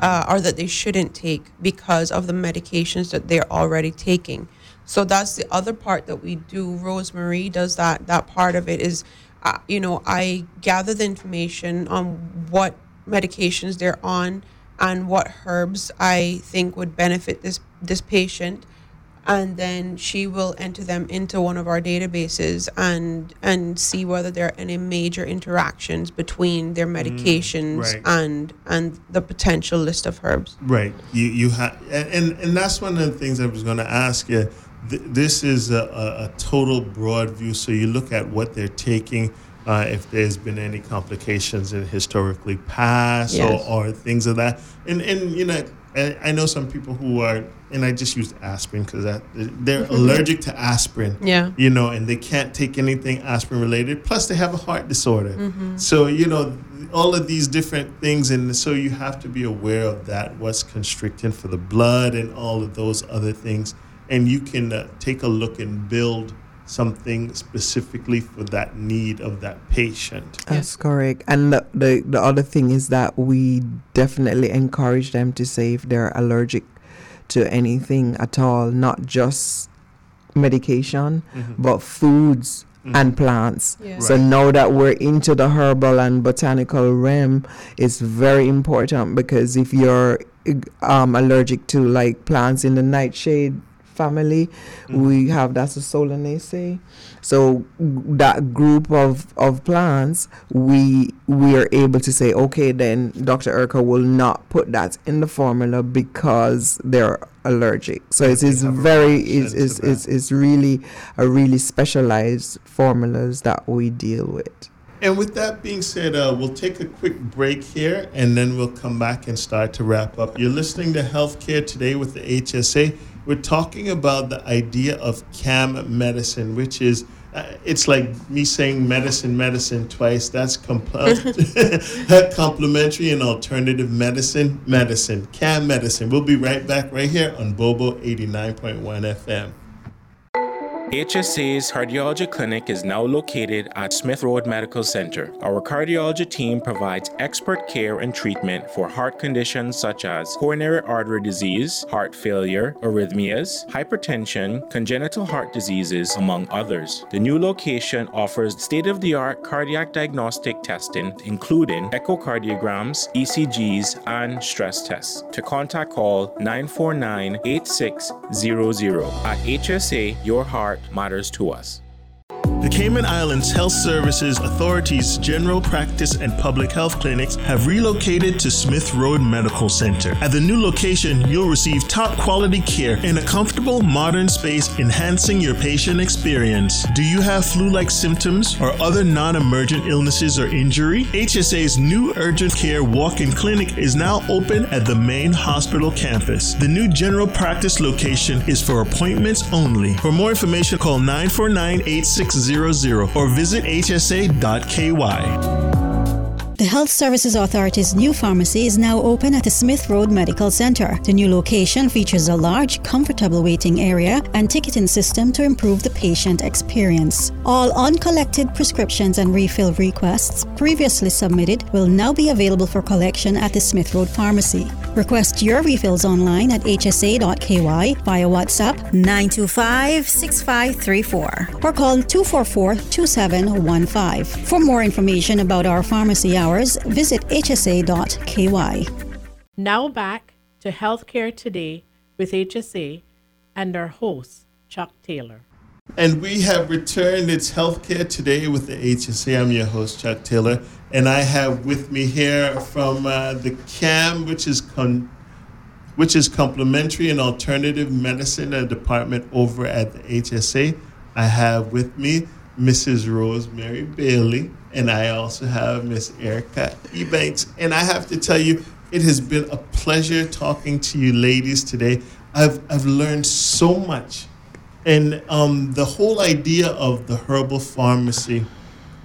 uh, or that they shouldn't take because of the medications that they're already taking. So that's the other part that we do. Rosemarie does that. That part of it is, uh, you know, I gather the information on what medications they're on and what herbs I think would benefit this this patient, and then she will enter them into one of our databases and and see whether there are any major interactions between their medications right. and and the potential list of herbs. Right. You you have and, and and that's one of the things I was going to ask you. Th- this is a, a, a total broad view. So you look at what they're taking. Uh, if there's been any complications in historically past Yes. or, or things of that, and and you know, I, I know some people who are, and I just used aspirin because that they're allergic to aspirin Yeah. you know, and they can't take anything aspirin related. Plus, they have a heart disorder. So, you know, all of these different things. And so you have to be aware of that, what's constricting for the blood and all of those other things. And you can uh, take a look and build something specifically for that need of that patient. That's correct. And the, the the other thing is that we definitely encourage them to say if they're allergic to anything at all, not just medication, but foods and plants. Yeah. So now that we're into the herbal and botanical realm, it's very important because if you're um, allergic to like plants in the nightshade family, we have that's a solanaceae. So that group of, of plants, we we are able to say, okay, then Dr. Erika will not put that in the formula because they're allergic. So it is They is have a very it's, it's, it's, it's really a really specialized formulas that we deal with. And with that being said, uh, we'll take a quick break here and then we'll come back and start to wrap up. You're listening to Healthcare Today with the HSA. We're talking about the idea of CAM medicine, which is uh, it's like me saying medicine, medicine twice. That's compl- complementary and alternative medicine, medicine, CAM medicine. We'll be right back right here on Bobo 89.1 FM. HSA's cardiology clinic is now located at Smith Road Medical Center. Our cardiology team provides expert care and treatment for heart conditions such as coronary artery disease, heart failure, arrhythmias, hypertension, congenital heart diseases, among others. The new location offers state of the art cardiac diagnostic testing, including echocardiograms, ECGs, and stress tests. To contact, call 949 8600. At HSA, your heart matters to us. The Cayman Islands Health Services Authority's general practice and public health clinics have relocated to Smith Road Medical Center. At the new location, you'll receive top quality care in a comfortable, modern space, enhancing your patient experience. Do you have flu like symptoms or other non emergent illnesses or injury? HSA's new urgent care walk in clinic is now open at the main hospital campus. The new general practice location is for appointments only. For more information, call 949 8600 or visit hsa.ky. The Health Services Authority's new pharmacy is now open at the Smith Road Medical Center. The new location features a large, comfortable waiting area and ticketing system to improve the patient experience. All uncollected prescriptions and refill requests previously submitted will now be available for collection at the Smith Road Pharmacy. Request your refills online at hsa.ky via WhatsApp 925 6534 or call 244 2715. For more information about our pharmacy hours, visit hsa.ky. Now back to Healthcare Today with HSA and our host, Chuck Taylor. And we have returned. It's Healthcare Today with the HSA. I'm your host, Chuck Taylor. And I have with me here from uh, the CAM, which is con- which is complementary and alternative medicine uh, department over at the HSA. I have with me Mrs. Rosemarie Bailey, and I also have Miss Erika Ebanks. And I have to tell you, it has been a pleasure talking to you ladies today. I've, I've learned so much. And um, the whole idea of the herbal pharmacy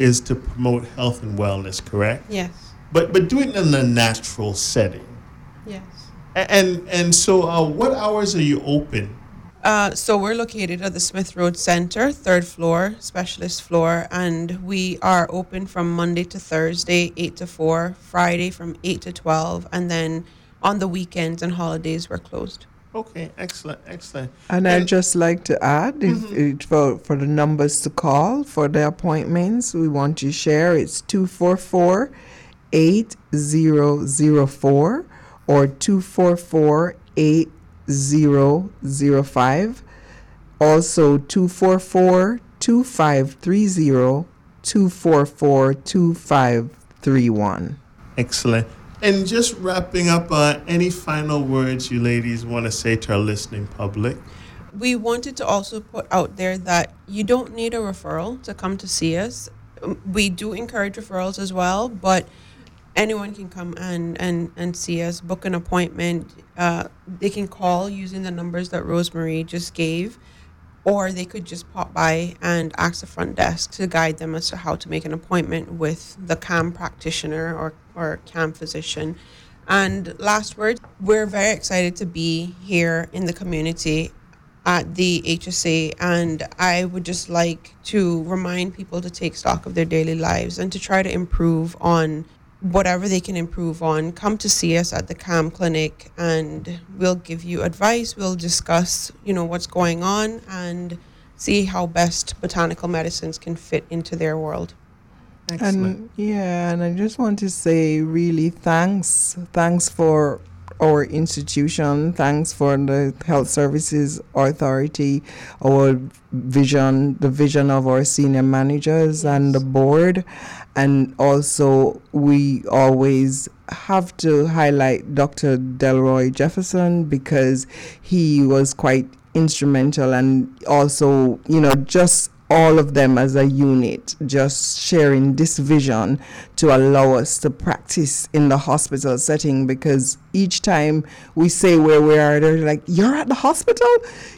is to promote health and wellness, correct? Yes. But but do it in a natural setting. Yes. And and so, uh, what hours are you open? Uh, so we're located at the Smith Road Center, third floor, specialist floor, and we are open from Monday to Thursday, eight to four, Friday from eight to twelve, and then on the weekends and holidays we're closed. Okay, excellent, excellent. And I'd just like to add, if mm-hmm. it, for, for the numbers to call for the appointments, we want to share. It's 244 8004 or 244 8005. Also 244 2530 244 2531. Excellent. And just wrapping up, uh, any final words you ladies want to say to our listening public? We wanted to also put out there that you don't need a referral to come to see us. Um, We do encourage referrals as well, but anyone can come and, and, and see us, book an appointment. Uh, they can call using the numbers that Rosemarie just gave, or they could just pop by and ask the front desk to guide them as to how to make an appointment with the CAM practitioner or, or CAM physician. And last word, we're very excited to be here in the community at the HSA, and I would just like to remind people to take stock of their daily lives and to try to improve on whatever they can improve on. Come to see us at the CAM clinic, and we'll give you advice. We'll discuss, you know, what's going on and see how best botanical medicines can fit into their world. Excellent. And yeah, and I just want to say really thanks. Thanks for our institution. Thanks for the Health Services Authority, our vision, the vision of our senior managers and the board. And also, we always have to highlight Dr. Delroy Jefferson because he was quite instrumental and also, you know, just all of them as a unit, just sharing this vision to allow us to practice in the hospital setting because each time we say where we are, they're like, You're at the hospital?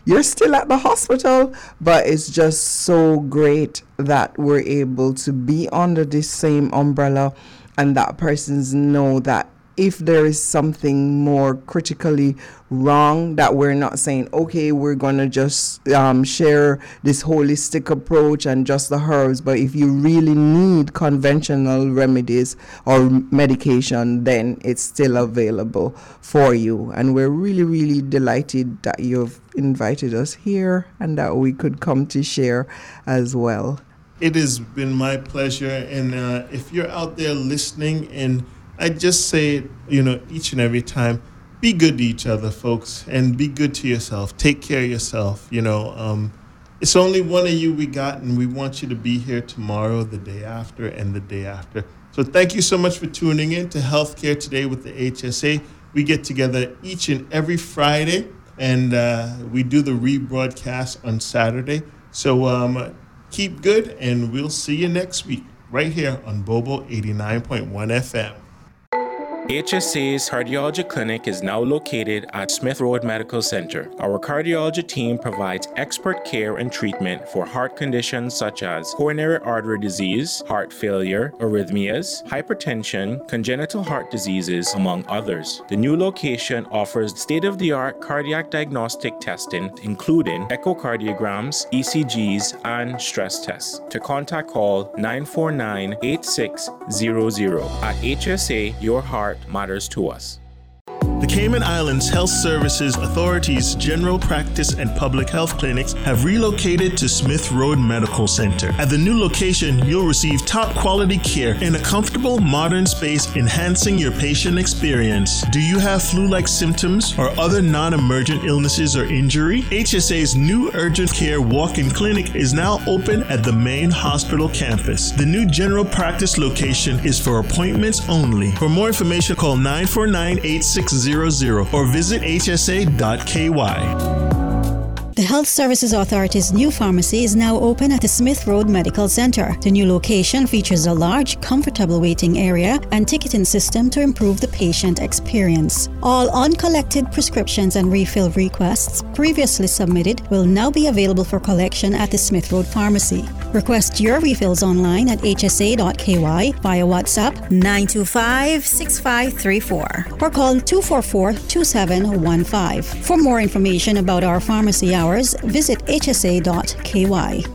You're still at the hospital? But it's just so great that we're able to be under this same umbrella and that persons know that if there is something more critically wrong that we're not saying okay we're going to just um, share this holistic approach and just the herbs but if you really need conventional remedies or medication then it's still available for you. And we're really really delighted that you've invited us here and that we could come to share as well. It has been my pleasure and uh, if you're out there listening and I just say, you know, each and every time, be good to each other, folks, and be good to yourself. Take care of yourself. You know, um, it's only one of you we got, and we want you to be here tomorrow, the day after, and the day after. So thank you so much for tuning in to Healthcare Today with the HSA. We get together each and every Friday, and uh, we do the rebroadcast on Saturday. So um, keep good, and we'll see you next week right here on Bobo 89.1 FM. HSA's cardiology clinic is now located at Smith Road Medical Center. Our cardiology team provides expert care and treatment for heart conditions such as coronary artery disease, heart failure, arrhythmias, hypertension, congenital heart diseases, among others. The new location offers state of the art cardiac diagnostic testing, including echocardiograms, ECGs, and stress tests. To contact, call 949 8600. At HSA, your heart heart matters to us. The Cayman Islands Health Services Authority's general practice and public health clinics have relocated to Smith Road Medical Center. At the new location, you'll receive top quality care in a comfortable, modern space, enhancing your patient experience. Do you have flu like symptoms or other non emergent illnesses or injury? HSA's new urgent care walk in clinic is now open at the main hospital campus. The new general practice location is for appointments only. For more information, call 949 860 or visit hsa.ky. The Health Services Authority's new pharmacy is now open at the Smith Road Medical Center. The new location features a large, comfortable waiting area and ticketing system to improve the patient experience. All uncollected prescriptions and refill requests previously submitted will now be available for collection at the Smith Road Pharmacy. Request your refills online at hsa.ky via WhatsApp 925 6534 or call 244 2715. For more information about our pharmacy hours, visit hsa.ky.